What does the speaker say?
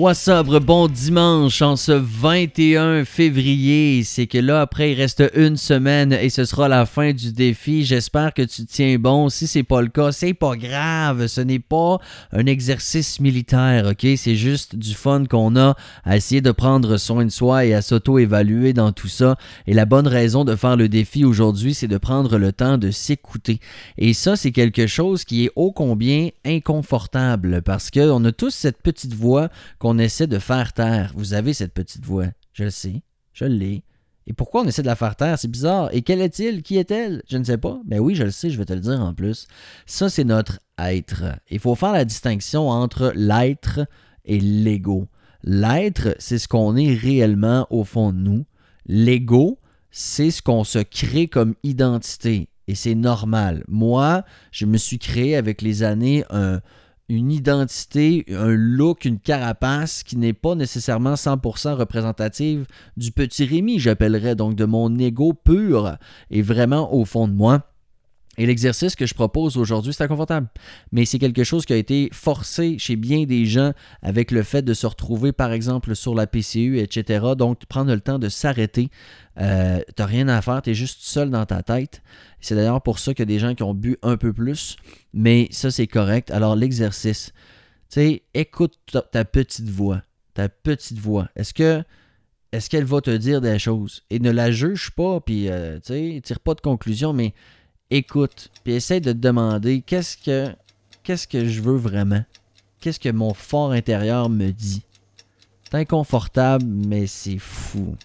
What's bon dimanche en ce 21 février. C'est que là, après, il reste une semaine et ce sera la fin du défi. J'espère que tu tiens bon. Si c'est pas le cas, c'est pas grave. Ce n'est pas un exercice militaire, ok? C'est juste du fun qu'on a à essayer de prendre soin de soi et à s'auto-évaluer dans tout ça. Et la bonne raison de faire le défi aujourd'hui, c'est de prendre le temps de s'écouter. Et ça, c'est quelque chose qui est ô combien inconfortable parce qu'on a tous cette petite voix qu'on essaie de faire taire. Vous avez cette petite voix. Je le sais. Je l'ai. Et pourquoi on essaie de la faire taire? C'est bizarre. Et quelle est-il? Qui est-elle? Je ne sais pas. Mais oui, je le sais, je vais te le dire en plus. Ça, c'est notre être. Il faut faire la distinction entre l'être et l'ego. L'être, c'est ce qu'on est réellement au fond de nous. L'ego, c'est ce qu'on se crée comme identité. Et c'est normal. Moi, je me suis créé avec les années un une identité, un look, une carapace qui n'est pas nécessairement 100% représentative du petit Rémi, j'appellerais donc de mon ego pur et vraiment au fond de moi. Et l'exercice que je propose aujourd'hui, c'est inconfortable. Mais c'est quelque chose qui a été forcé chez bien des gens avec le fait de se retrouver, par exemple, sur la PCU, etc. Donc, prendre le temps de s'arrêter. Euh, t'as rien à faire, tu es juste seul dans ta tête. C'est d'ailleurs pour ça qu'il y a des gens qui ont bu un peu plus. Mais ça, c'est correct. Alors, l'exercice, tu sais, écoute ta, petite voix. Ta petite voix. Est-ce que est-ce qu'elle va te dire des choses? Et ne la juge pas, puis, euh, tu sais, tire pas de conclusion, mais écoute, puis essaie de te demander qu'est-ce que qu'est-ce que je veux vraiment? Qu'est-ce que mon fort intérieur me dit? C'est inconfortable, mais c'est fou.